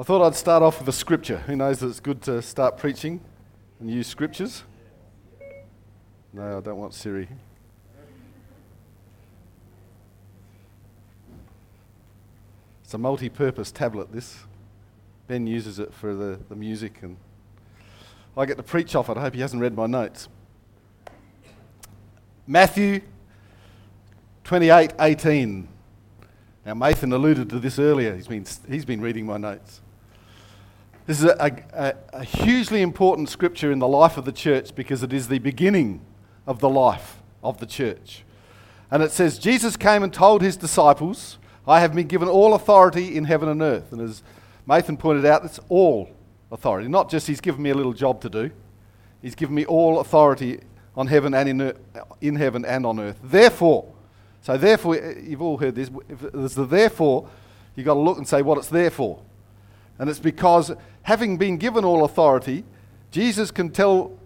I thought I'd start off with a scripture. Who knows that it's good to start preaching and use scriptures? No, I don't want Siri. It's a multi purpose tablet, this. Ben uses it for the, the music, and I get to preach off it. I hope he hasn't read my notes. Matthew 28 18. Now, Nathan alluded to this earlier. He's been, he's been reading my notes. This is a, a, a, hugely important scripture in the life of the church because it is the beginning of the life of the church. And it says, Jesus came and told his disciples, I have been given all authority in heaven and earth. And as Nathan pointed out, it's all authority. Not just he's given me a little job to do, he's given me all authority on heaven and in, in heaven and on earth. Therefore, so therefore, you've all heard this. If there's the therefore, you've got to look and say what it's there for. And it's because having been given all authority, Jesus can tell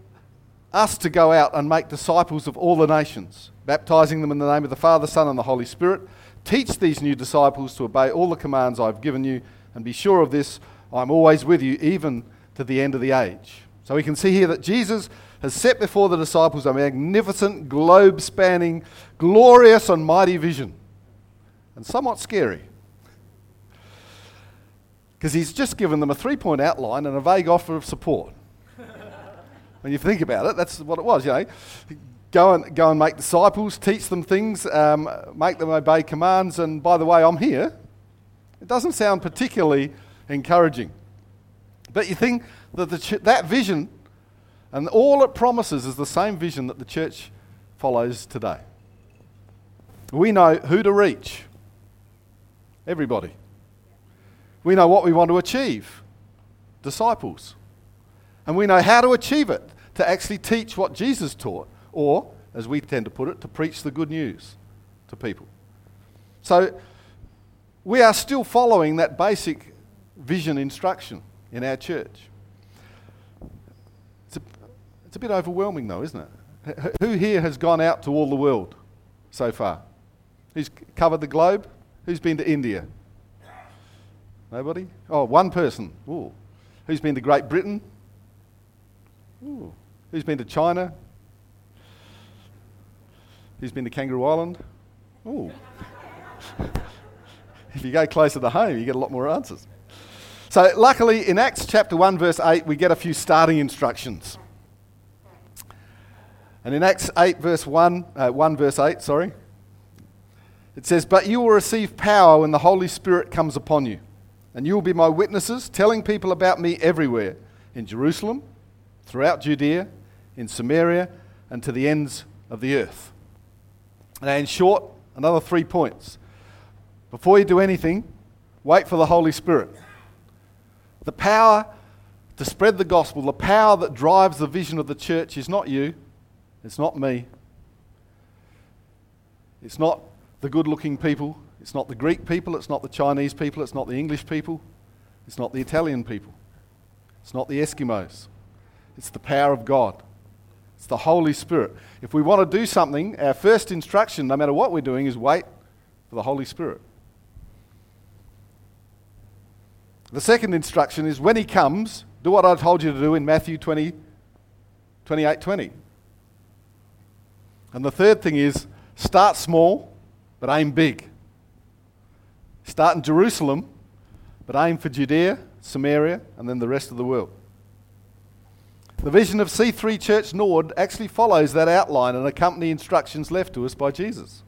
us to go out and make disciples of all the nations, baptizing them in the name of the Father, Son, and the Holy Spirit. Teach these new disciples to obey all the commands I've given you, and be sure of this I'm always with you, even to the end of the age. So we can see here that Jesus has set before the disciples a magnificent, globe spanning, glorious, and mighty vision. And somewhat scary. Because he's just given them a three point outline and a vague offer of support. when you think about it, that's what it was, you know. Go and, go and make disciples, teach them things, um, make them obey commands, and by the way, I'm here. It doesn't sound particularly encouraging. But you think that the ch- that vision and all it promises is the same vision that the church follows today. We know who to reach. Everybody. We know what we want to achieve. Disciples. And we know how to achieve it to actually teach what Jesus taught, or, as we tend to put it, to preach the good news to people. So, we are still following that basic vision instruction in our church. It's a bit overwhelming, though, isn't it? Who here has gone out to all the world so far? Who's covered the globe? Who's been to India? Nobody? Oh, one person. Ooh. Who's been to Great Britain? Ooh. Who's been to China? Who's been to Kangaroo Island? Ooh. if you go closer to home, you get a lot more answers. So, luckily, in Acts chapter 1, verse 8, we get a few starting instructions. And in Acts 8, verse 1, uh, 1 verse 8, sorry, it says, But you will receive power when the Holy Spirit comes upon you, and you will be my witnesses, telling people about me everywhere in Jerusalem, throughout Judea, in Samaria, and to the ends of the earth. Now, in short, another three points. Before you do anything, wait for the Holy Spirit. The power to spread the gospel, the power that drives the vision of the church is not you, it's not me. It's not the good looking people. It's not the Greek people. It's not the Chinese people. It's not the English people. It's not the Italian people. It's not the Eskimos. It's the power of God. It's the Holy Spirit. If we want to do something, our first instruction, no matter what we're doing, is wait for the Holy Spirit. The second instruction is when He comes, do what I told you to do in Matthew 20, 28 20. And the third thing is start small, but aim big. Start in Jerusalem, but aim for Judea, Samaria, and then the rest of the world. The vision of C3 Church Nord actually follows that outline and accompany instructions left to us by Jesus.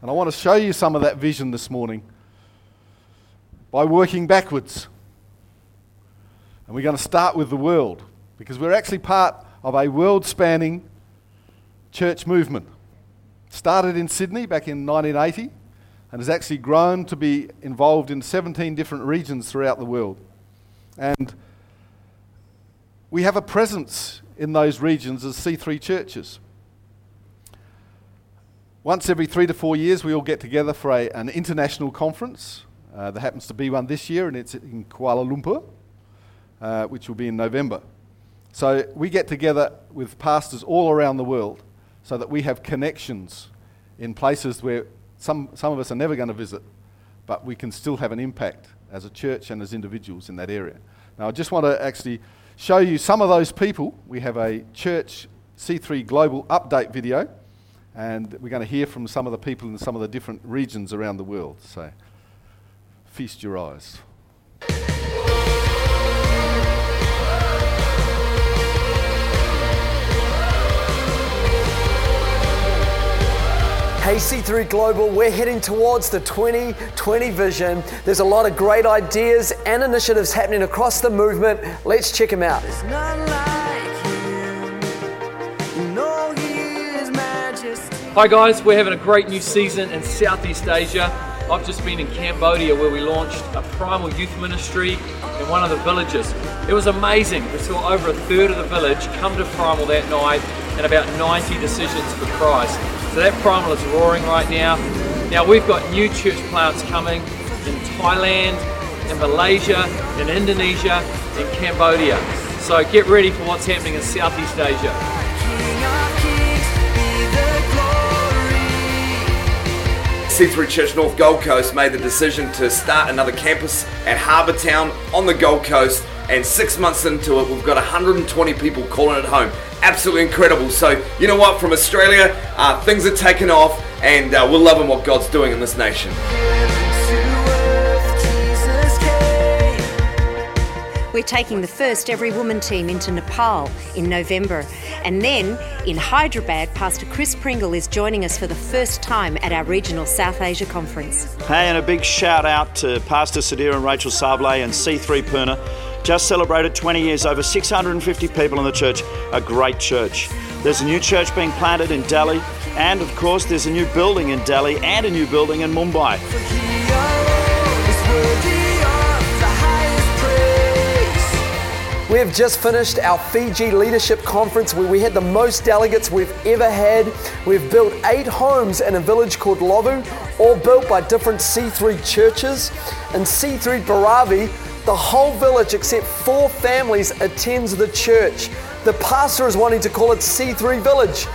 And I want to show you some of that vision this morning by working backwards. And we're going to start with the world because we're actually part of a world spanning church movement. Started in Sydney back in 1980 and has actually grown to be involved in 17 different regions throughout the world. And we have a presence in those regions as C3 churches. Once every three to four years, we all get together for a, an international conference. Uh, there happens to be one this year, and it's in Kuala Lumpur, uh, which will be in November. So we get together with pastors all around the world so that we have connections in places where some, some of us are never going to visit, but we can still have an impact as a church and as individuals in that area. Now, I just want to actually show you some of those people. We have a church C3 Global update video, and we're going to hear from some of the people in some of the different regions around the world. So, feast your eyes. Hey C3 Global, we're heading towards the 2020 vision. There's a lot of great ideas and initiatives happening across the movement. Let's check them out. Hi guys, we're having a great new season in Southeast Asia. I've just been in Cambodia where we launched a primal youth ministry in one of the villages. It was amazing. We saw over a third of the village come to primal that night and about 90 decisions for Christ. So that primal is roaring right now. Now we've got new church plants coming in Thailand, in Malaysia, in Indonesia, in Cambodia. So get ready for what's happening in Southeast Asia. C3 Church North Gold Coast made the decision to start another campus at Harbour Town on the Gold Coast and six months into it we've got 120 people calling it home absolutely incredible so you know what from australia uh, things are taking off and uh, we're loving what god's doing in this nation We're taking the first Every Woman team into Nepal in November. And then in Hyderabad, Pastor Chris Pringle is joining us for the first time at our regional South Asia conference. Hey, and a big shout out to Pastor Sadir and Rachel Sable and C3 Purna just celebrated 20 years, over 650 people in the church, a great church. There's a new church being planted in Delhi, and of course, there's a new building in Delhi and a new building in Mumbai. We have just finished our Fiji Leadership Conference where we had the most delegates we've ever had. We've built eight homes in a village called Lovu, all built by different C3 churches. And C3 Baravi, the whole village, except four families, attends the church. The pastor is wanting to call it C3 Village.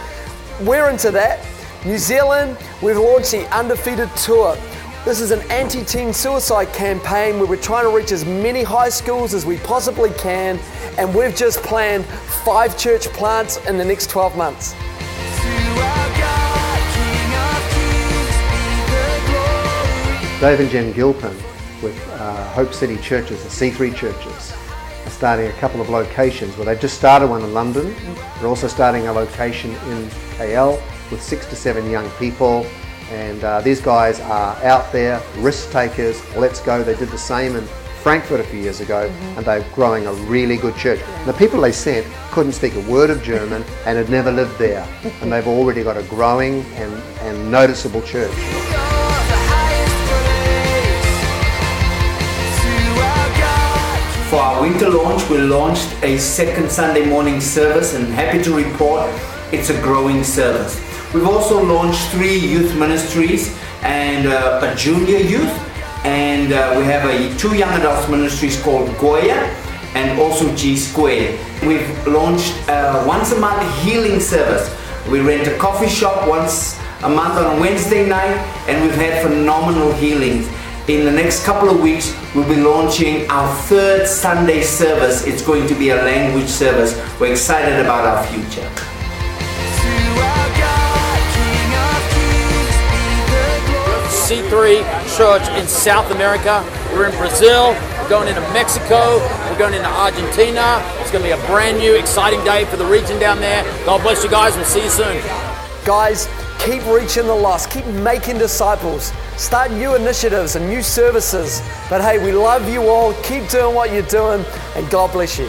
We're into that. New Zealand, we've launched the Undefeated Tour. This is an anti teen suicide campaign where we're trying to reach as many high schools as we possibly can, and we've just planned five church plants in the next 12 months. Dave and Jen Gilpin with uh, Hope City Churches, the C3 churches, starting a couple of locations. Well, they've just started one in London. They're also starting a location in KL with six to seven young people. And uh, these guys are out there, risk takers, let's go. They did the same in Frankfurt a few years ago, mm-hmm. and they're growing a really good church. And the people they sent couldn't speak a word of German and had never lived there. and they've already got a growing and, and noticeable church. For our winter launch, we launched a second Sunday morning service and happy to report it's a growing service. We've also launched three youth ministries and uh, a junior youth and uh, we have a two young adults ministries called Goya and also G Square. We've launched a once a month healing service. We rent a coffee shop once a month on Wednesday night and we've had phenomenal healings. In the next couple of weeks, we'll be launching our third Sunday service. It's going to be a language service. We're excited about our future. C3 Church in South America. We're in Brazil. We're going into Mexico. We're going into Argentina. It's going to be a brand new, exciting day for the region down there. God bless you guys. We'll see you soon. Guys, keep reaching the lost, keep making disciples, start new initiatives and new services. But hey, we love you all. Keep doing what you're doing, and God bless you.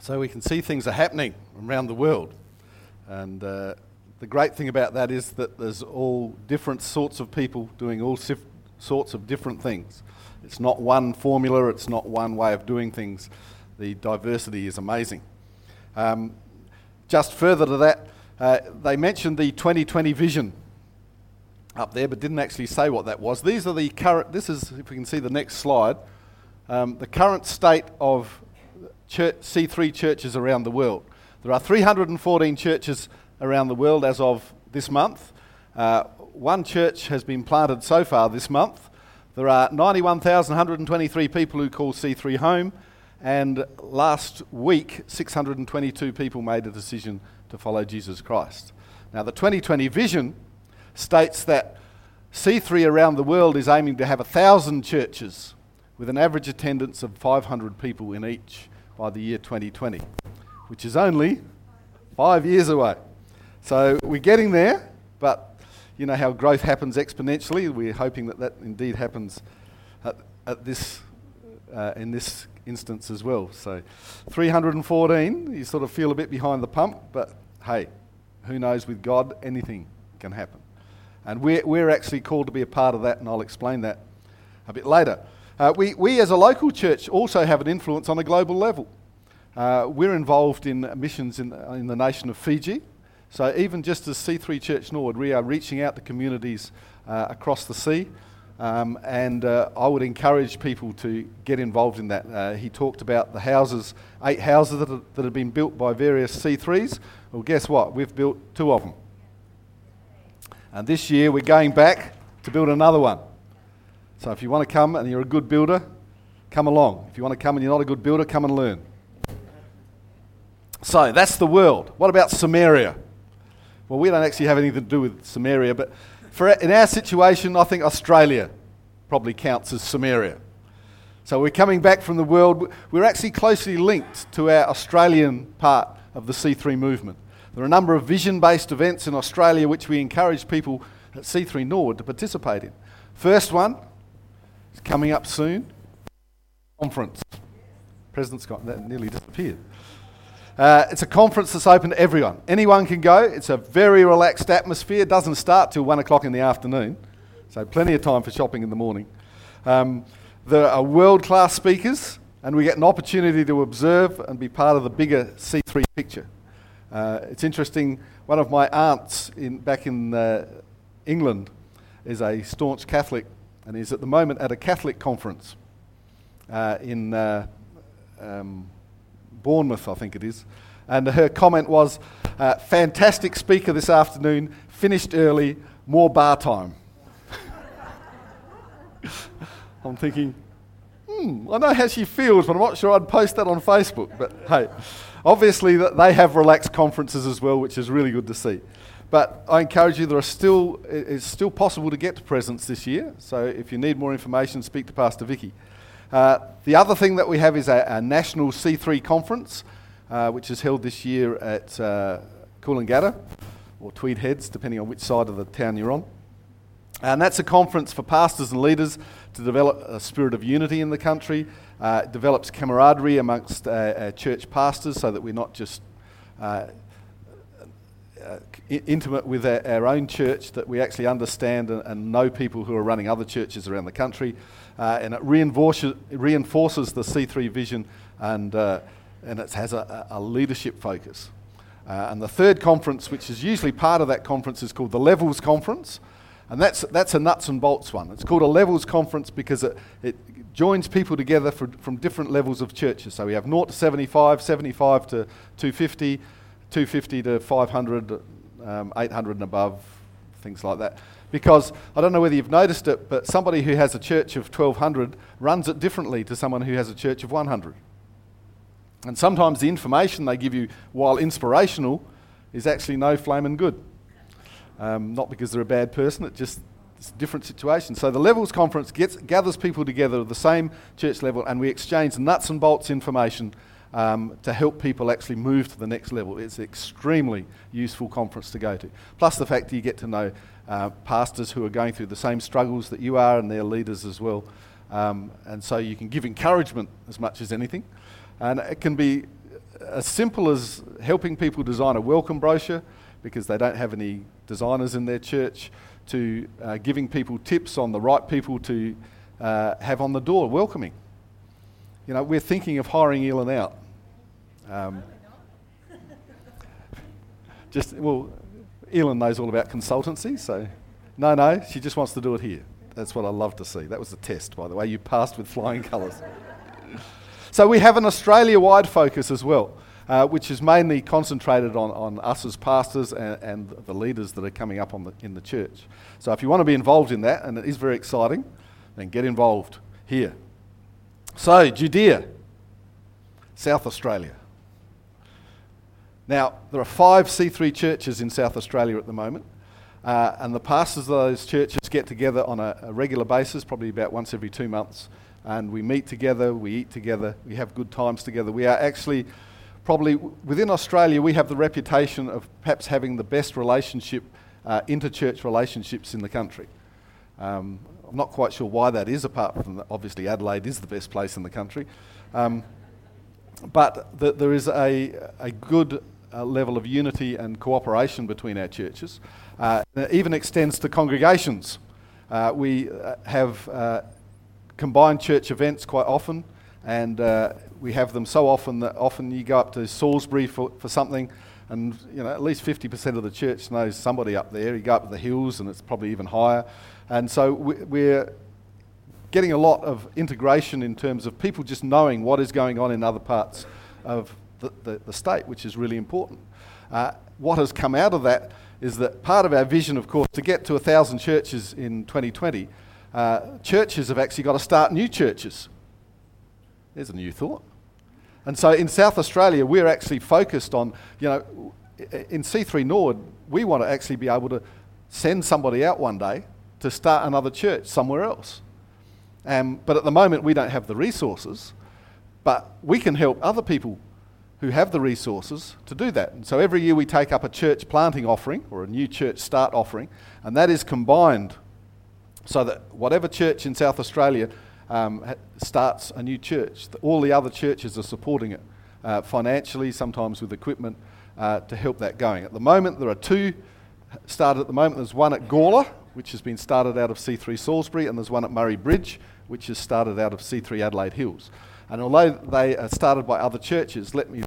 So we can see things are happening around the world. And uh, the great thing about that is that there's all different sorts of people doing all sif- sorts of different things. It's not one formula, it's not one way of doing things. The diversity is amazing. Um, just further to that, uh, they mentioned the 2020 vision up there, but didn't actually say what that was. These are the current, this is, if we can see the next slide, um, the current state of church, C3 churches around the world. There are 314 churches around the world as of this month. Uh, one church has been planted so far this month. There are 91,123 people who call C3 home, and last week, 622 people made a decision to follow Jesus Christ. Now, the 2020 vision states that C3 around the world is aiming to have a thousand churches with an average attendance of 500 people in each by the year 2020, which is only five years away. So we're getting there, but you know how growth happens exponentially. We're hoping that that indeed happens at, at this, uh, in this instance as well. So 314, you sort of feel a bit behind the pump, but hey, who knows, with God, anything can happen. And we're, we're actually called to be a part of that, and I'll explain that a bit later. Uh, we, we, as a local church, also have an influence on a global level. Uh, we're involved in missions in, in the nation of Fiji. So, even just as C3 Church Nord, we are reaching out to communities uh, across the sea. Um, and uh, I would encourage people to get involved in that. Uh, he talked about the houses, eight houses that, are, that have been built by various C3s. Well, guess what? We've built two of them. And this year we're going back to build another one. So if you want to come and you're a good builder, come along. If you want to come and you're not a good builder, come and learn. So that's the world. What about Samaria? Well, we don't actually have anything to do with Samaria, but for in our situation, I think Australia probably counts as Samaria. So we're coming back from the world. We're actually closely linked to our Australian part of the C3 movement. There are a number of vision based events in Australia which we encourage people at C3 Nord to participate in. First one is coming up soon conference. President's got that nearly disappeared. Uh, it's a conference that's open to everyone. Anyone can go. It's a very relaxed atmosphere. It doesn't start till one o'clock in the afternoon, so plenty of time for shopping in the morning. Um, there are world class speakers, and we get an opportunity to observe and be part of the bigger C3 picture. Uh, it's interesting, one of my aunts in, back in uh, England is a staunch Catholic and is at the moment at a Catholic conference uh, in uh, um, Bournemouth, I think it is. And her comment was uh, fantastic speaker this afternoon, finished early, more bar time. I'm thinking, hmm, I know how she feels, but I'm not sure I'd post that on Facebook. But hey, obviously they have relaxed conferences as well, which is really good to see. But I encourage you, there are still, it's still possible to get to Presence this year. So if you need more information, speak to Pastor Vicky. Uh, the other thing that we have is a, national C3 conference, uh, which is held this year at uh, Coolangatta, or Tweed Heads, depending on which side of the town you're on. And that's a conference for pastors and leaders to develop a spirit of unity in the country. Uh, it develops camaraderie amongst uh, uh, church pastors so that we're not just uh, uh, intimate with our, our, own church, that we actually understand and, and, know people who are running other churches around the country. Uh, and it reinforces, reinforces the C3 vision and, and it has a, a leadership focus. and the third conference, which is usually part of that conference, is called the Levels Conference. And that's, that's a nuts and bolts one. It's called a levels conference because it, it joins people together for, from different levels of churches. So we have 0 to 75, 75 to 250, 250 to 500, um, 800 and above, things like that. Because I don't know whether you've noticed it, but somebody who has a church of 1200 runs it differently to someone who has a church of 100. And sometimes the information they give you, while inspirational, is actually no flaming good. Um, not because they're a bad person, it just it's a different situation. So the Levels Conference gets, gathers people together at the same church level, and we exchange nuts and bolts information um, to help people actually move to the next level. It's an extremely useful conference to go to. Plus the fact that you get to know uh, pastors who are going through the same struggles that you are and their leaders as well. Um, and so you can give encouragement as much as anything. And it can be as simple as helping people design a welcome brochure because they don't have any designers in their church, to uh, giving people tips on the right people to uh, have on the door, welcoming. You know, we're thinking of hiring Elin out. Um, just, well, Elin knows all about consultancy, so no, no, she just wants to do it here. That's what I love to see. That was a test, by the way. You passed with flying colours. so we have an Australia wide focus as well, uh, which is mainly concentrated on, on us as pastors and, and the leaders that are coming up on the, in the church. So if you want to be involved in that, and it is very exciting, then get involved here. So, Judea, South Australia. Now, there are five C3 churches in South Australia at the moment. Uh, and the pastors of those churches get together on a, a, regular basis, probably about once every two months. And we meet together, we eat together, we have good times together. We are actually, probably within Australia, we have the reputation of perhaps having the best relationship, uh, inter-church relationships in the country. Um, I'm not quite sure why that is, apart from obviously Adelaide is the best place in the country. Um, but the, there is a, a good uh, level of unity and cooperation between our churches. Uh, it even extends to congregations. Uh, we uh, have uh, combined church events quite often, and we have them so often that often you go up to Salisbury for, for something, and you know at least 50% of the church knows somebody up there. You go up to the hills, and it's probably even higher. And so we, we're getting a lot of integration in terms of people just knowing what is going on in other parts of the, the, the state, which is really important. Uh, what has come out of that is that part of our vision, of course, to get to a thousand churches in 2020, uh, churches have actually got to start new churches. There's a new thought. And so in South Australia, we're actually focused on, you know, in C3 Nord, we want to actually be able to send somebody out one day to start another church somewhere else. Um, but at the moment, we don't have the resources, but we can help other people who have the resources to do that. And so every year we take up a church planting offering or a new church start offering, and that is combined so that whatever church in South Australia um, starts a new church, all the other churches are supporting it uh, financially, sometimes with equipment uh, to help that going. At the moment, there are two started at the moment. There's one at Gawler, which has been started out of C3 Salisbury, and there's one at Murray Bridge, which is started out of C3 Adelaide Hills. And although they are started by other churches, let me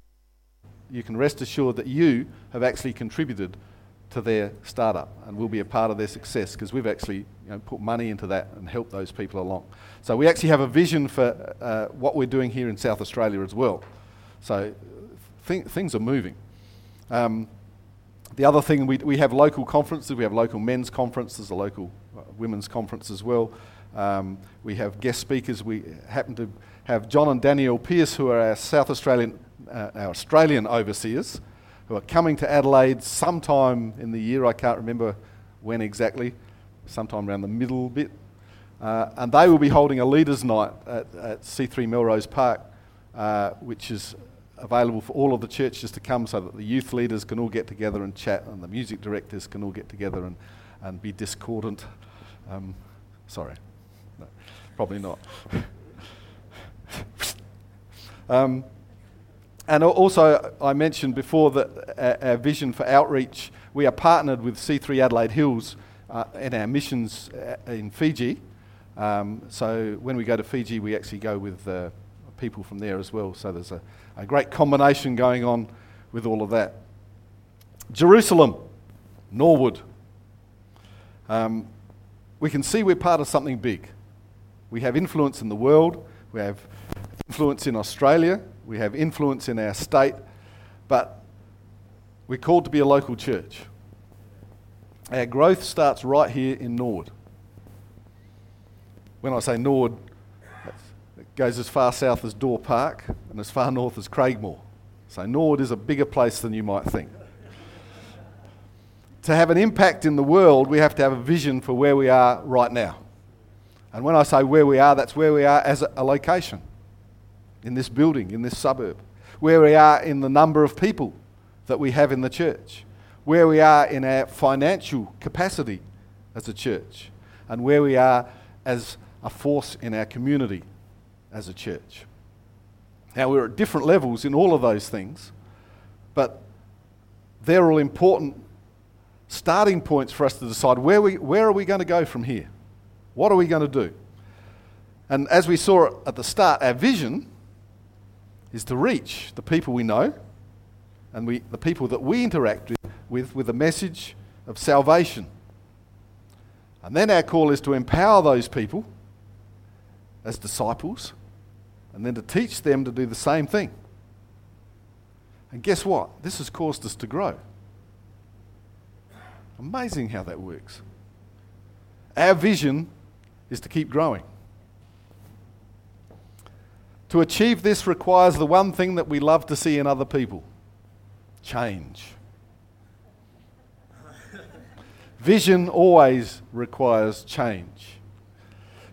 you can rest assured that you have actually contributed to their startup and will be a part of their success because we've actually you know, put money into that and helped those people along. So we actually have a vision for uh, what we're doing here in South Australia as well. So th- things are moving. Um, the other thing, we, we have local conferences. We have local men's conferences, a local uh, women's conference as well. Um, we have guest speakers. We happen to have John and Danielle Pierce, who are our South Australian uh, our Australian overseers who are coming to Adelaide sometime in the year. I can't remember when exactly, sometime around the middle bit. Uh, and they will be holding a leaders' night at, at C3 Melrose Park, uh, which is available for all of the churches to come so that the youth leaders can all get together and chat and the music directors can all get together and, and be discordant. Um, sorry, no, probably not. um, and also, I mentioned before that our vision for outreach, we are partnered with C3 Adelaide Hills uh, in our missions uh, in Fiji. Um, so when we go to Fiji, we actually go with uh, people from there as well. So there's a, a great combination going on with all of that. Jerusalem, Norwood. Um, we can see we're part of something big. We have influence in the world, we have influence in Australia, we have influence in our state, but we're called to be a local church. Our growth starts right here in Nord. When I say Nord, it goes as far south as Daw Park and as far north as Craigmore. So Nord is a bigger place than you might think. to have an impact in the world, we have to have a vision for where we are right now. And when I say where we are, that's where we are as a location in this building, in this suburb, where we are in the number of people that we have in the church, where we are in our financial capacity as a church, and where we are as a force in our community as a church. Now, we're at different levels in all of those things, but they're all important starting points for us to decide where, we, where are we going to go from here? What are we going to do? And as we saw at the start, our vision is to reach the people we know and we, the people that we interact with with a message of salvation. And then our call is to empower those people as disciples and then to teach them to do the same thing. And guess what? This has caused us to grow. Amazing how that works. Our vision is to keep growing. To achieve this requires the one thing that we love to see in other people change. Vision always requires change.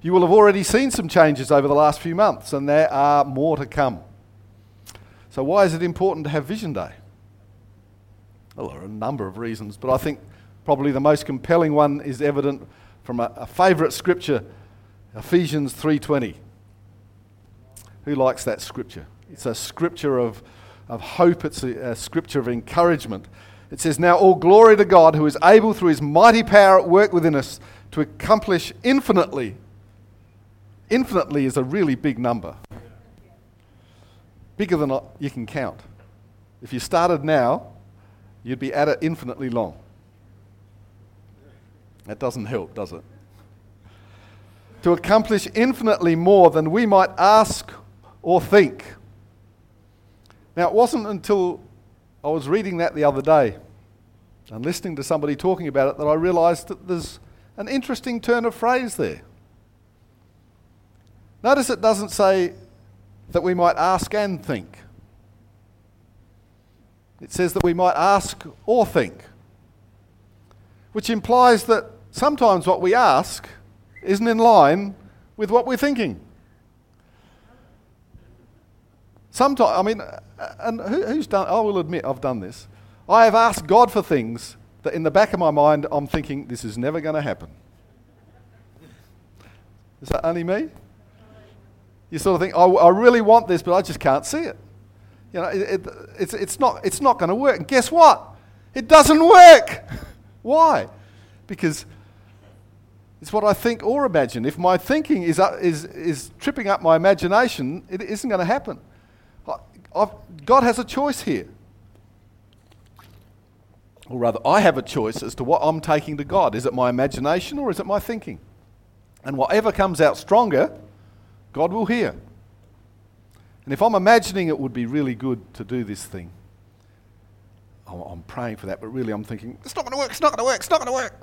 You will have already seen some changes over the last few months, and there are more to come. So, why is it important to have Vision Day? Well, there are a number of reasons, but I think probably the most compelling one is evident from a, a favourite scripture, Ephesians 3:20. Who likes that scripture? It's a scripture of, of hope, it's a, a scripture of encouragement. It says, Now all glory to God who is able through his mighty power at work within us to accomplish infinitely. Infinitely is a really big number. Bigger than you can count. If you started now, you'd be at it infinitely long. That doesn't help, does it? To accomplish infinitely more than we might ask or think. Now, it wasn't until I was reading that the other day and listening to somebody talking about it that I realized that there's an interesting turn of phrase there. Notice it doesn't say that we might ask and think, it says that we might ask or think, which implies that sometimes what we ask isn't in line with what we're thinking. Sometimes, I mean, and who, who's done, I will admit I've done this. I have asked God for things that in the back of my mind I'm thinking, this is never going to happen. Is that only me? You sort of think, I, I really want this, but I just can't see it. You know, it, it, it's, it's not, it's not going to work. And guess what? It doesn't work. Why? Because it's what I think or imagine. If my thinking is, uh, is, is tripping up my imagination, it isn't going to happen. God has a choice here. Or rather, I have a choice as to what I'm taking to God. Is it my imagination or is it my thinking? And whatever comes out stronger, God will hear. And if I'm imagining it would be really good to do this thing, I'm praying for that, but really I'm thinking, it's not going to work, it's not going to work, it's not going to work.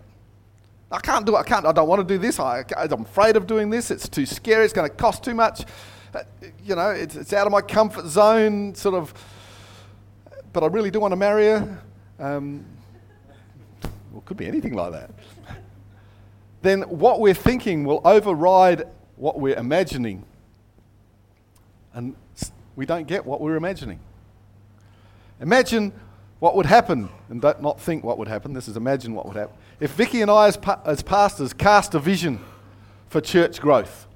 I can't do it, I can't, I don't want to do this, I, I'm afraid of doing this, it's too scary, it's going to cost too much you know, it's, it's out of my comfort zone, sort of, but I really do want to marry her. Um, well, could be anything like that. then what we're thinking will override what we're imagining. And we don't get what we're imagining. Imagine what would happen, and don't not think what would happen. This is imagine what would happen. If Vicky and I, as, pa- as pastors, cast a vision for church growth,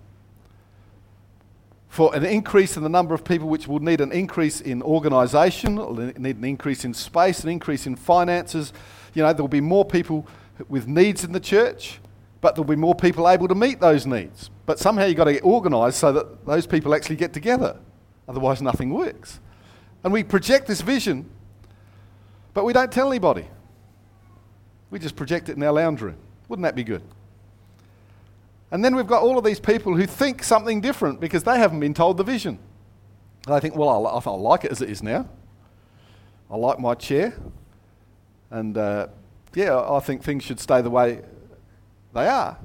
for an increase in the number of people, which will need an increase in organisation, need an increase in space, an increase in finances. You know, there will be more people with needs in the church, but there'll be more people able to meet those needs. But somehow you've got to get organised so that those people actually get together. Otherwise, nothing works. And we project this vision, but we don't tell anybody. We just project it in our lounge room. Wouldn't that be good? And then we've got all of these people who think something different because they haven't been told the vision. And they think, well, I, I like it as it is now. I like my chair. And uh, yeah, I think things should stay the way they are.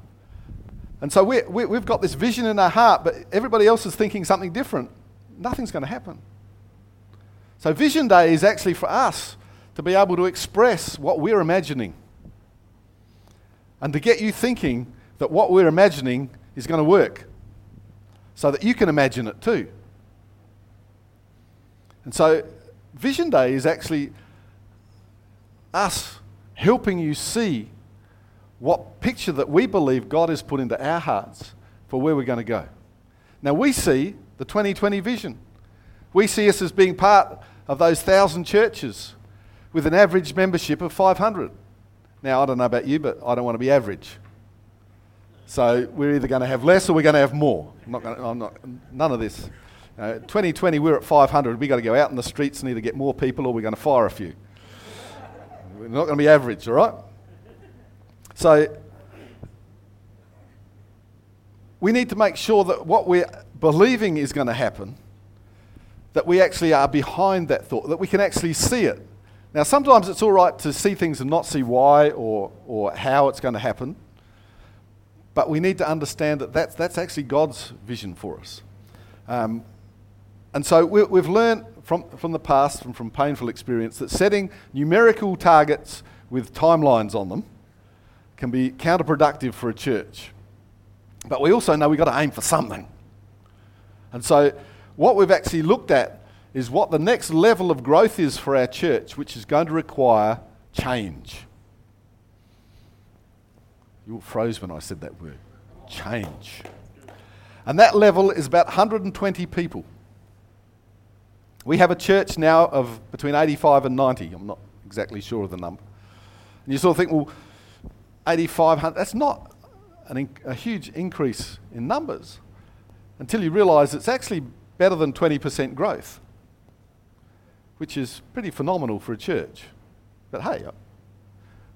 And so we we we've got this vision in our heart, but everybody else is thinking something different. Nothing's going to happen. So, Vision Day is actually for us to be able to express what we're imagining and to get you thinking that what we're imagining is going to work so that you can imagine it too. And so, Vision Day is actually us helping you see what picture that we believe God has put into our hearts for where we're going to go. Now, we see the 2020 vision. We see us as being part of those thousand churches with an average membership of 500. Now, I don't know about you, but I don't want to be average. So we're either going to have less or we're going to have more. I'm not, gonna, I'm not none of this. Uh, 2020, we're at 500. We've got to go out in the streets and either get more people or we're going to fire a few. We're not going to be average, all right? So we need to make sure that what we're believing is going to happen, that we actually are behind that thought, that we can actually see it. Now, sometimes it's all right to see things and not see why or, or how it's going to happen, but we need to understand that that's, that's actually God's vision for us. Um, and so we, we've learned from, from the past and from painful experience that setting numerical targets with timelines on them can be counterproductive for a church. But we also know we've got to aim for something. And so, what we've actually looked at is what the next level of growth is for our church, which is going to require change. You all froze when I said that word change. And that level is about 120 people. We have a church now of between 85 and 90. I'm not exactly sure of the number. And you sort of think, well, 8,500, that's not an, a huge increase in numbers until you realise it's actually better than 20% growth, which is pretty phenomenal for a church. But hey,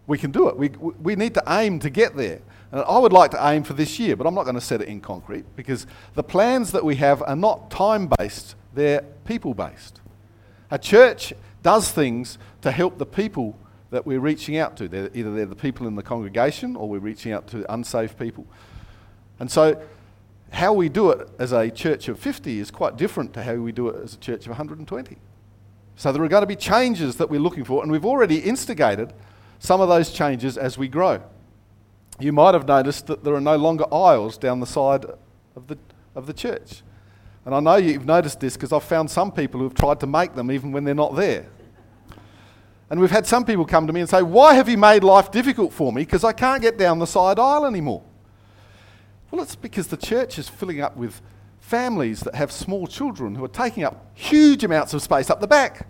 we can do it. We, we need to aim to get there. And I would like to aim for this year, but I'm not going to set it in concrete because the plans that we have are not time based, they're people based. A church does things to help the people that we're reaching out to. They're, either they're the people in the congregation or we're reaching out to unsaved people. And so how we do it as a church of 50 is quite different to how we do it as a church of 120. So there are going to be changes that we're looking for, and we've already instigated some of those changes as we grow. You might have noticed that there are no longer aisles down the side of the, of the church. And I know you've noticed this because I've found some people who have tried to make them even when they're not there. And we've had some people come to me and say, Why have you made life difficult for me? Because I can't get down the side aisle anymore. Well, it's because the church is filling up with families that have small children who are taking up huge amounts of space up the back.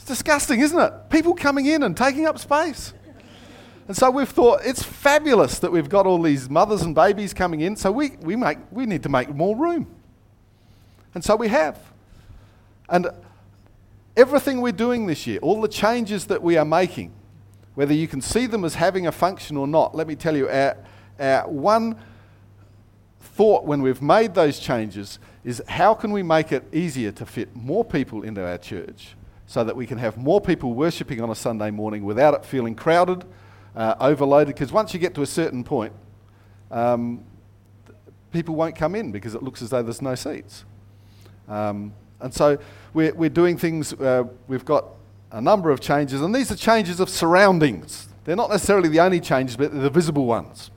It's disgusting, isn't it? People coming in and taking up space. And so we've thought it's fabulous that we've got all these mothers and babies coming in, so we, we, make, we need to make more room. And so we have. And everything we're doing this year, all the changes that we are making, whether you can see them as having a function or not, let me tell you, our, our one thought when we've made those changes is how can we make it easier to fit more people into our church so that we can have more people worshipping on a Sunday morning without it feeling crowded, uh, overloaded? Because once you get to a certain point, um, people won't come in because it looks as though there's no seats. Um, and so we're, we're doing things, uh, we've got a number of changes, and these are changes of surroundings. They're not necessarily the only changes, but they're the visible ones.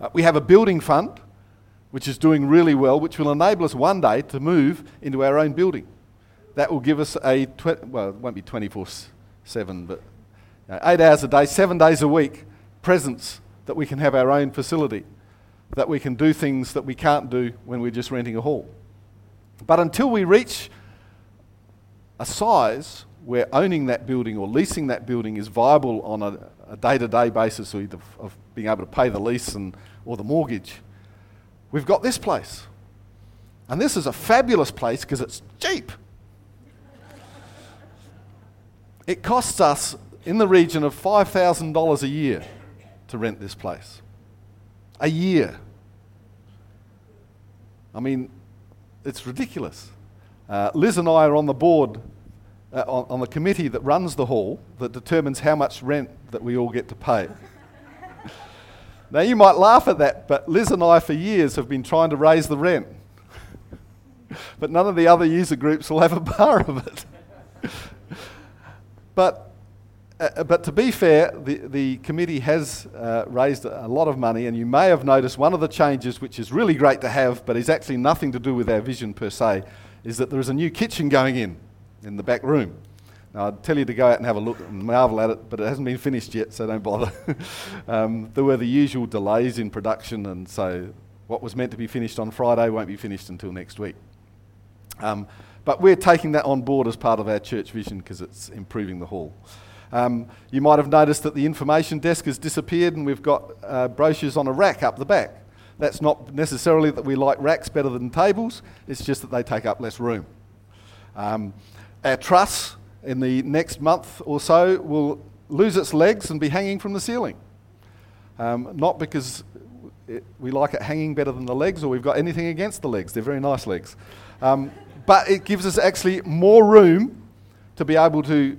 Uh, we have a building fund, which is doing really well, which will enable us one day to move into our own building. That will give us a, tw- well, it won't be 24 7, but eight hours a day, seven days a week, presence that we can have our own facility, that we can do things that we can't do when we're just renting a hall. But until we reach a size where owning that building or leasing that building is viable on a day to day basis of, of being able to pay the lease and, or the mortgage, we've got this place. And this is a fabulous place because it's cheap. It costs us in the region of $5,000 a year to rent this place. A year. I mean, it's ridiculous. Uh, Liz and I are on the board, uh, on, on the committee that runs the hall that determines how much rent that we all get to pay. now, you might laugh at that, but Liz and I for years have been trying to raise the rent. but none of the other user groups will have a bar of it. But uh, but to be fair, the, the committee has uh, raised a lot of money, and you may have noticed one of the changes, which is really great to have, but is actually nothing to do with our vision per se, is that there is a new kitchen going in in the back room. Now, I'd tell you to go out and have a look and marvel at it, but it hasn't been finished yet, so don't bother. um, there were the usual delays in production, and so what was meant to be finished on Friday won't be finished until next week. Um, but we're taking that on board as part of our church vision because it's improving the hall. Um, you might have noticed that the information desk has disappeared and we've got uh, brochures on a rack up the back. That's not necessarily that we like racks better than tables, it's just that they take up less room. Um, our truss in the next month or so will lose its legs and be hanging from the ceiling. Um, not because it, we like it hanging better than the legs, or we've got anything against the legs. They're very nice legs. But it gives us actually more room to be able to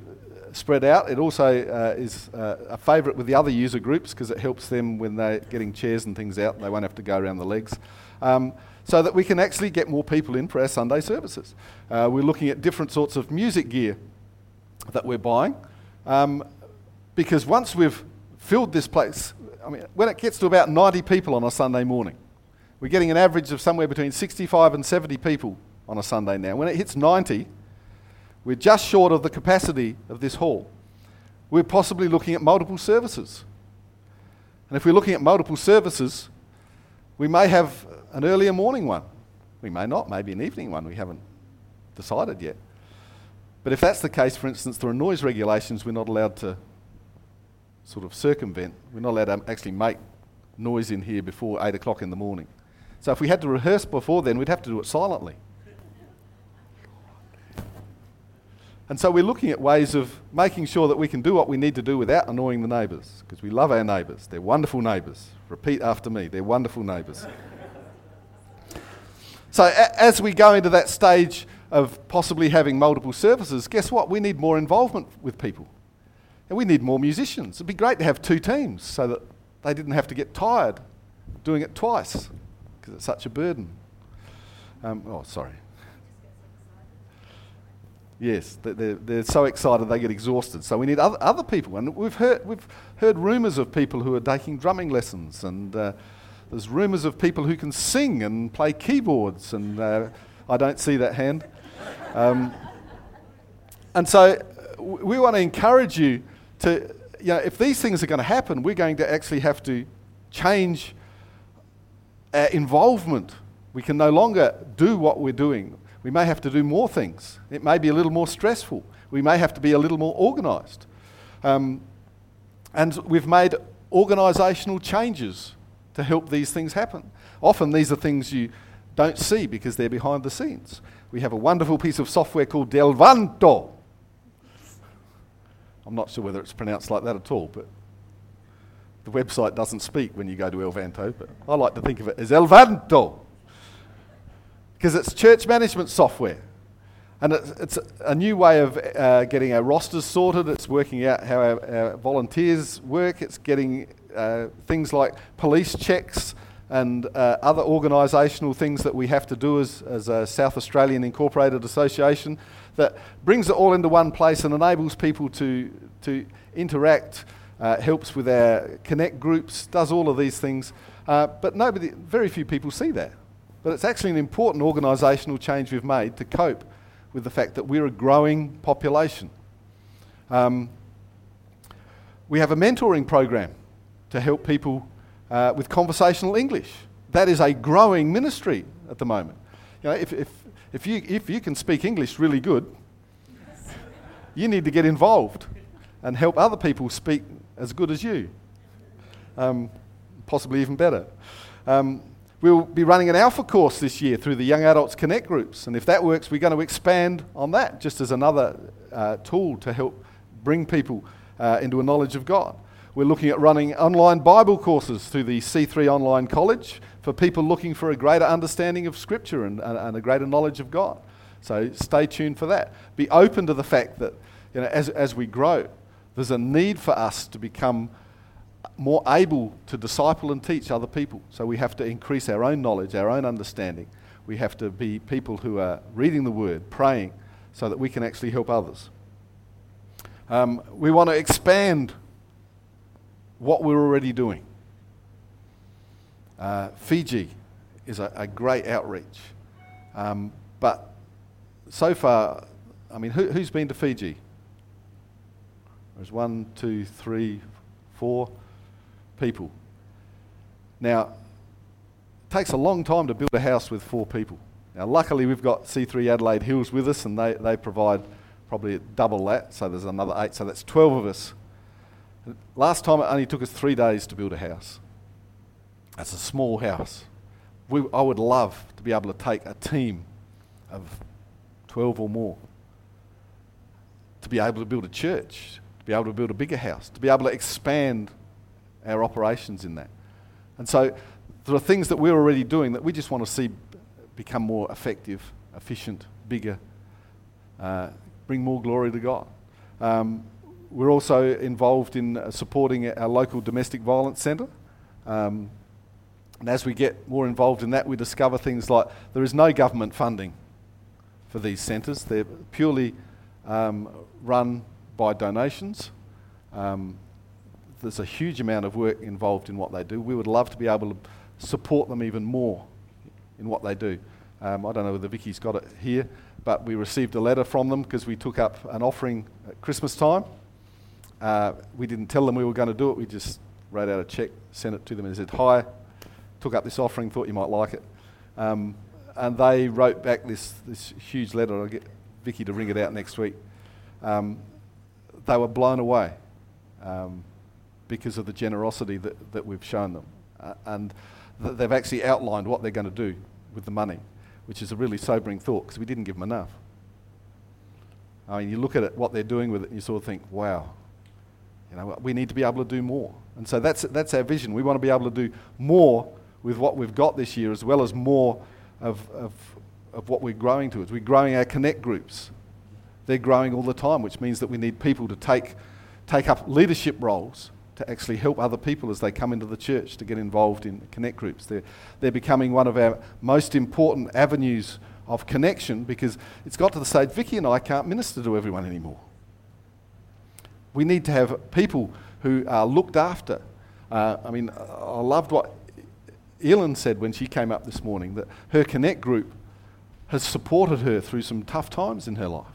spread out. It also uh, is uh, a favourite with the other user groups because it helps them when they're getting chairs and things out. They won't have to go around the legs. Um, so that we can actually get more people in for our Sunday services. Uh, we're looking at different sorts of music gear that we're buying um, because once we've filled this place, I mean, when it gets to about 90 people on a Sunday morning, we're getting an average of somewhere between 65 and 70 people on a Sunday now. When it hits 90, we're just short of the capacity of this hall. We're possibly looking at multiple services. And if we're looking at multiple services, we may have an earlier morning one. We may not, maybe an evening one. We haven't decided yet. But if that's the case, for instance, there are noise regulations we're not allowed to sort of circumvent. We're not allowed to actually make noise in here before 8 o'clock in the morning. So if we had to rehearse before then, we'd have to do it silently. And so we're looking at ways of making sure that we can do what we need to do without annoying the neighbours, because we love our neighbours. They're wonderful neighbours. Repeat after me they're wonderful neighbours. so a- as we go into that stage of possibly having multiple services, guess what? We need more involvement with people. And we need more musicians. It'd be great to have two teams so that they didn't have to get tired doing it twice because it's such a burden. Um, oh, sorry. Yes, they're, they're so excited they get exhausted. So we need other, other people. And we've heard, we've heard rumours of people who are taking drumming lessons, and uh, there's rumours of people who can sing and play keyboards. And uh, I don't see that hand. Um, and so uh, we want to encourage you to, you know, if these things are going to happen, we're going to actually have to change our involvement. We can no longer do what we're doing we may have to do more things. It may be a little more stressful. We may have to be a little more organised. Um, and we've made organisational changes to help these things happen. Often these are things you don't see because they're behind the scenes. We have a wonderful piece of software called Elvanto. I'm not sure whether it's pronounced like that at all, but the website doesn't speak when you go to Elvanto, but I like to think of it as Elvanto because it's church management software. And it's, it's a new way of uh, getting our rosters sorted. It's working out how our, our volunteers work. It's getting uh, things like police checks and uh, other organisational things that we have to do as, as a South Australian Incorporated Association that brings it all into one place and enables people to, to interact, uh, helps with our connect groups, does all of these things. Uh, but nobody, very few people see that. But it's actually an important organisational change we've made to cope with the fact that we're a growing population. Um, we have a mentoring program to help people uh, with conversational English. That is a growing ministry at the moment. You know, if, if, if, you, if you can speak English really good, you need to get involved and help other people speak as good as you, um, possibly even better. Um, We'll be running an alpha course this year through the Young Adults Connect groups. And if that works, we're going to expand on that just as another uh, tool to help bring people uh, into a knowledge of God. We're looking at running online Bible courses through the C3 Online College for people looking for a greater understanding of Scripture and, and, and a greater knowledge of God. So stay tuned for that. Be open to the fact that you know, as, as we grow, there's a need for us to become more able to disciple and teach other people. So we have to increase our own knowledge, our own understanding. We have to be people who are reading the Word, praying, so that we can actually help others. Um, we want to expand what we're already doing. Uh, Fiji is a, a, great outreach. Um, but so far, I mean, who, has been to Fiji? There's one, two, three, four people. Now, it takes a long time to build a house with four people. Now, luckily, we've got C3 Adelaide Hills with us, and they, they provide probably double that, so there's another eight, so that's 12 of us. Last time, it only took us three days to build a house. That's a small house. We, I would love to be able to take a team of 12 or more to be able to build a church, to be able to build a bigger house, to be able to expand our operations in that. And so there are things that we're already doing that we just want to see become more effective, efficient, bigger, uh, bring more glory to God. Um, we're also involved in uh, supporting our local domestic violence centre. Um, and as we get more involved in that, we discover things like there is no government funding for these centres. They're purely um, run by donations. Um, there's a huge amount of work involved in what they do. We would love to be able to support them even more in what they do. Um, I don't know whether Vicky's got it here, but we received a letter from them because we took up an offering at Christmas time. Uh, we didn't tell them we were going to do it. We just wrote out a check, sent it to them, and said, "Hi, took up this offering, thought you might like it." Um, and they wrote back this this huge letter. I'll get Vicky to ring it out next week. Um, they were blown away um, because of the generosity that, that we've shown them, uh, and th- they've actually outlined what they're going to do with the money, which is a really sobering thought because we didn't give them enough. I mean, you look at it, what they're doing with it, and you sort of think, wow, you know, we need to be able to do more. And so that's, that's our vision. We want to be able to do more with what we've got this year, as well as more of, of, of what we're growing towards. We're growing our connect groups. They're growing all the time, which means that we need people to take, take up leadership roles to actually help other people as they come into the church to get involved in connect groups. They're, they're becoming one of our most important avenues of connection because it's got to the stage Vicky and I can't minister to everyone anymore. We need to have people who are looked after. Uh, I mean, I loved what Elin said when she came up this morning that her Connect group has supported her through some tough times in her life.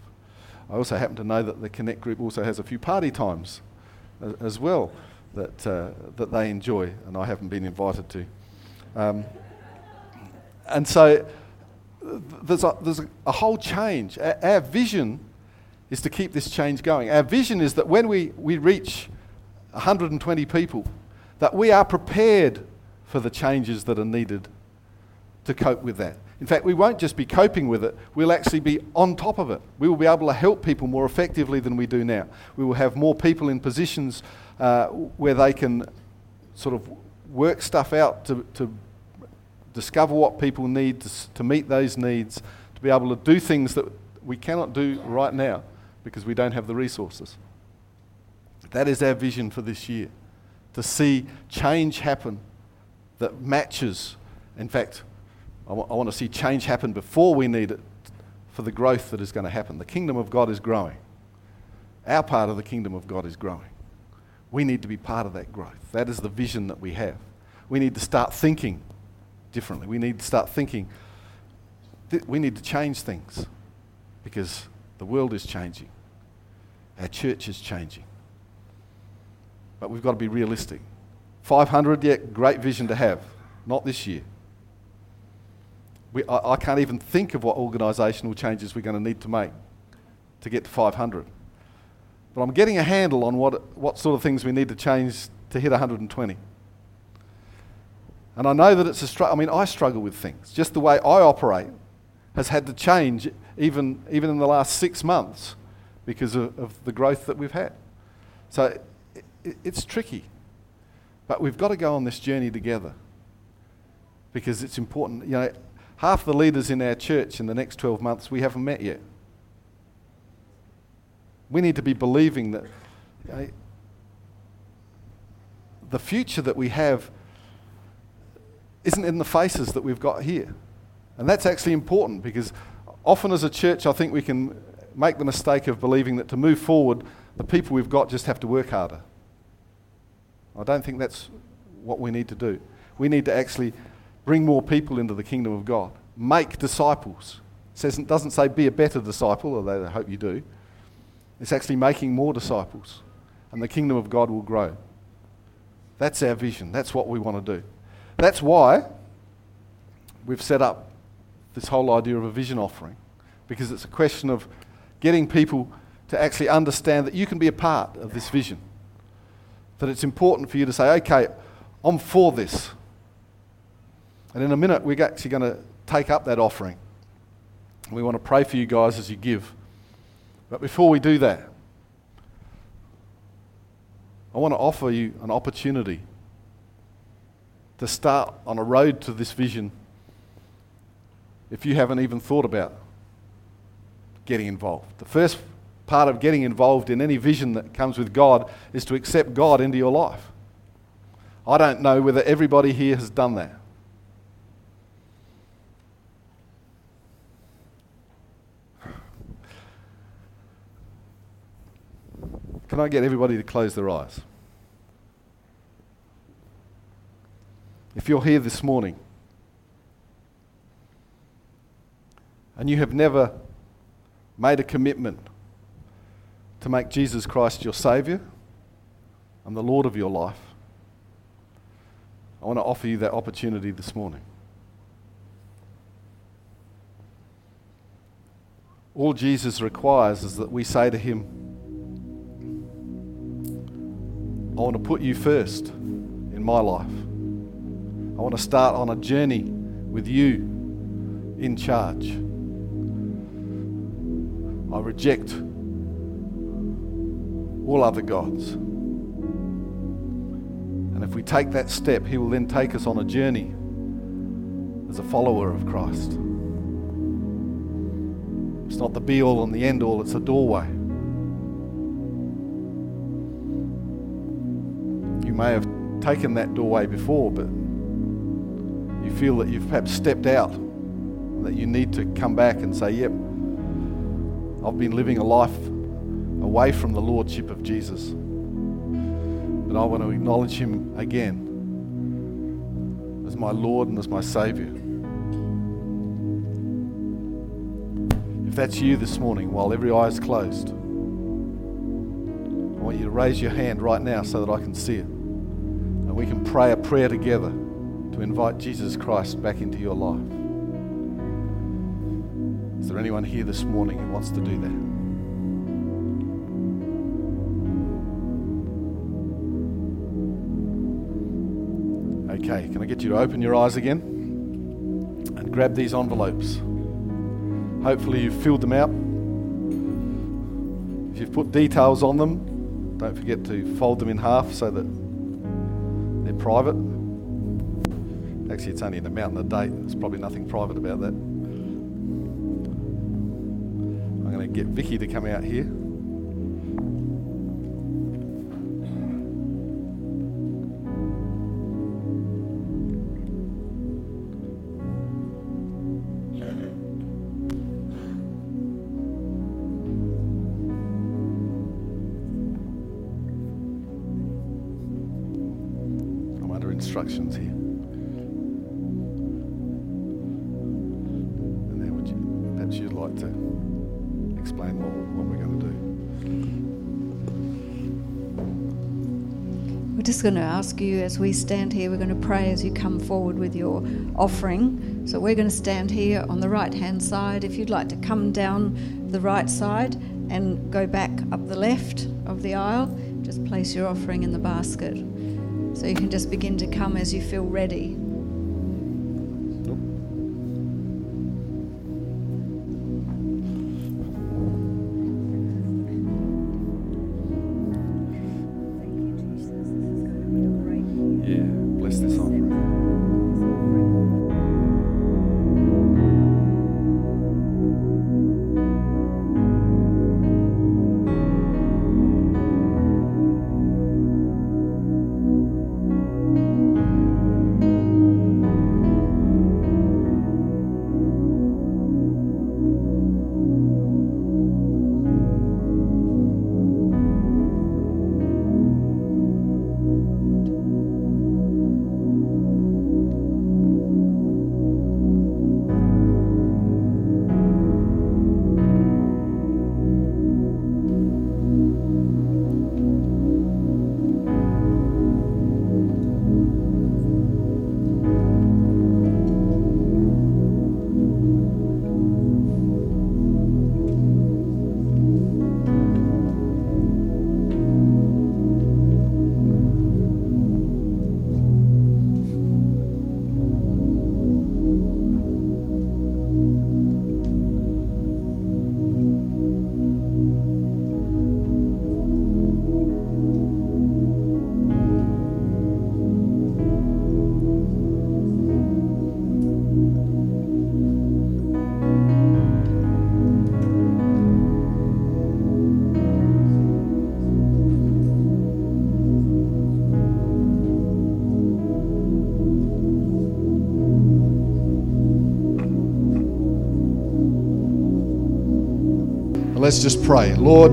I also happen to know that the Connect group also has a few party times as well that, uh, that they enjoy, and I haven't been invited to. Um, and so there's a, there's a whole change. Our, our vision is to keep this change going. Our vision is that when we, we reach 120 people, that we are prepared for the changes that are needed to cope with that. In fact, we won't just be coping with it, we'll actually be on top of it. We will be able to help people more effectively than we do now. We will have more people in positions uh, where they can sort of work stuff out to, to discover what people need to, to meet those needs, to be able to do things that we cannot do right now because we don't have the resources. That is our vision for this year to see change happen that matches. In fact, I, w- I want to see change happen before we need it for the growth that is going to happen. The kingdom of God is growing. Our part of the kingdom of God is growing. We need to be part of that growth. That is the vision that we have. We need to start thinking differently. We need to start thinking, th- we need to change things because the world is changing. Our church is changing. But we've got to be realistic. 500, yeah, great vision to have. Not this year. We, I, I can't even think of what organisational changes we're going to need to make to get to 500. But I'm getting a handle on what, what sort of things we need to change to hit 120. And I know that it's a struggle. I mean, I struggle with things. Just the way I operate has had to change even, even in the last six months because of, of the growth that we've had. So it, it's tricky. But we've got to go on this journey together because it's important. You know, half the leaders in our church in the next 12 months we haven't met yet. We need to be believing that know, the future that we have isn't in the faces that we've got here. And that's actually important because often as a church, I think we can make the mistake of believing that to move forward, the people we've got just have to work harder. I don't think that's what we need to do. We need to actually bring more people into the kingdom of God, make disciples. It says, it doesn't say be a better disciple, although I hope you do. It's actually making more disciples, and the kingdom of God will grow. That's our vision. That's what we want to do. That's why we've set up this whole idea of a vision offering, because it's a question of getting people to actually understand that you can be a part of this vision that it's important for you to say, okay, I'm for this. And in a minute, we're actually going to take up that offering. We want to pray for you guys as you give. But before we do that, I want to offer you an opportunity to start on a road to this vision if you haven't even thought about getting involved. The first part of getting involved in any vision that comes with God is to accept God into your life. I don't know whether everybody here has done that. Can I get everybody to close their eyes? If you're here this morning and you have never made a commitment to make Jesus Christ your Saviour and the Lord of your life, I want to offer you that opportunity this morning. All Jesus requires is that we say to Him, I want to put you first in my life. I want to start on a journey with you in charge. I reject all other gods. And if we take that step, He will then take us on a journey as a follower of Christ. It's not the be all and the end all, it's a doorway. May have taken that doorway before, but you feel that you've perhaps stepped out, that you need to come back and say, Yep, I've been living a life away from the Lordship of Jesus. But I want to acknowledge Him again as my Lord and as my Savior. If that's you this morning, while every eye is closed, I want you to raise your hand right now so that I can see it. We can pray a prayer together to invite Jesus Christ back into your life. Is there anyone here this morning who wants to do that? Okay, can I get you to open your eyes again and grab these envelopes? Hopefully, you've filled them out. If you've put details on them, don't forget to fold them in half so that private. Actually, it's only an amount and a date. There's probably nothing private about that. I'm going to get Vicky to come out here. Instructions here. And then would you, perhaps you'd like to explain what, what we're going to do. We're just going to ask you as we stand here, we're going to pray as you come forward with your offering. So we're going to stand here on the right hand side. If you'd like to come down the right side and go back up the left of the aisle, just place your offering in the basket. So you can just begin to come as you feel ready. Let's just pray. Lord,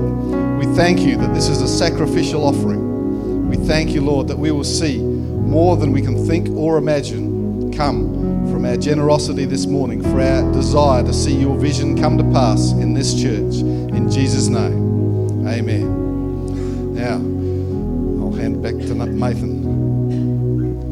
we thank you that this is a sacrificial offering. We thank you, Lord, that we will see more than we can think or imagine come from our generosity this morning, for our desire to see your vision come to pass in this church. In Jesus' name, amen. Now, I'll hand back to Nathan.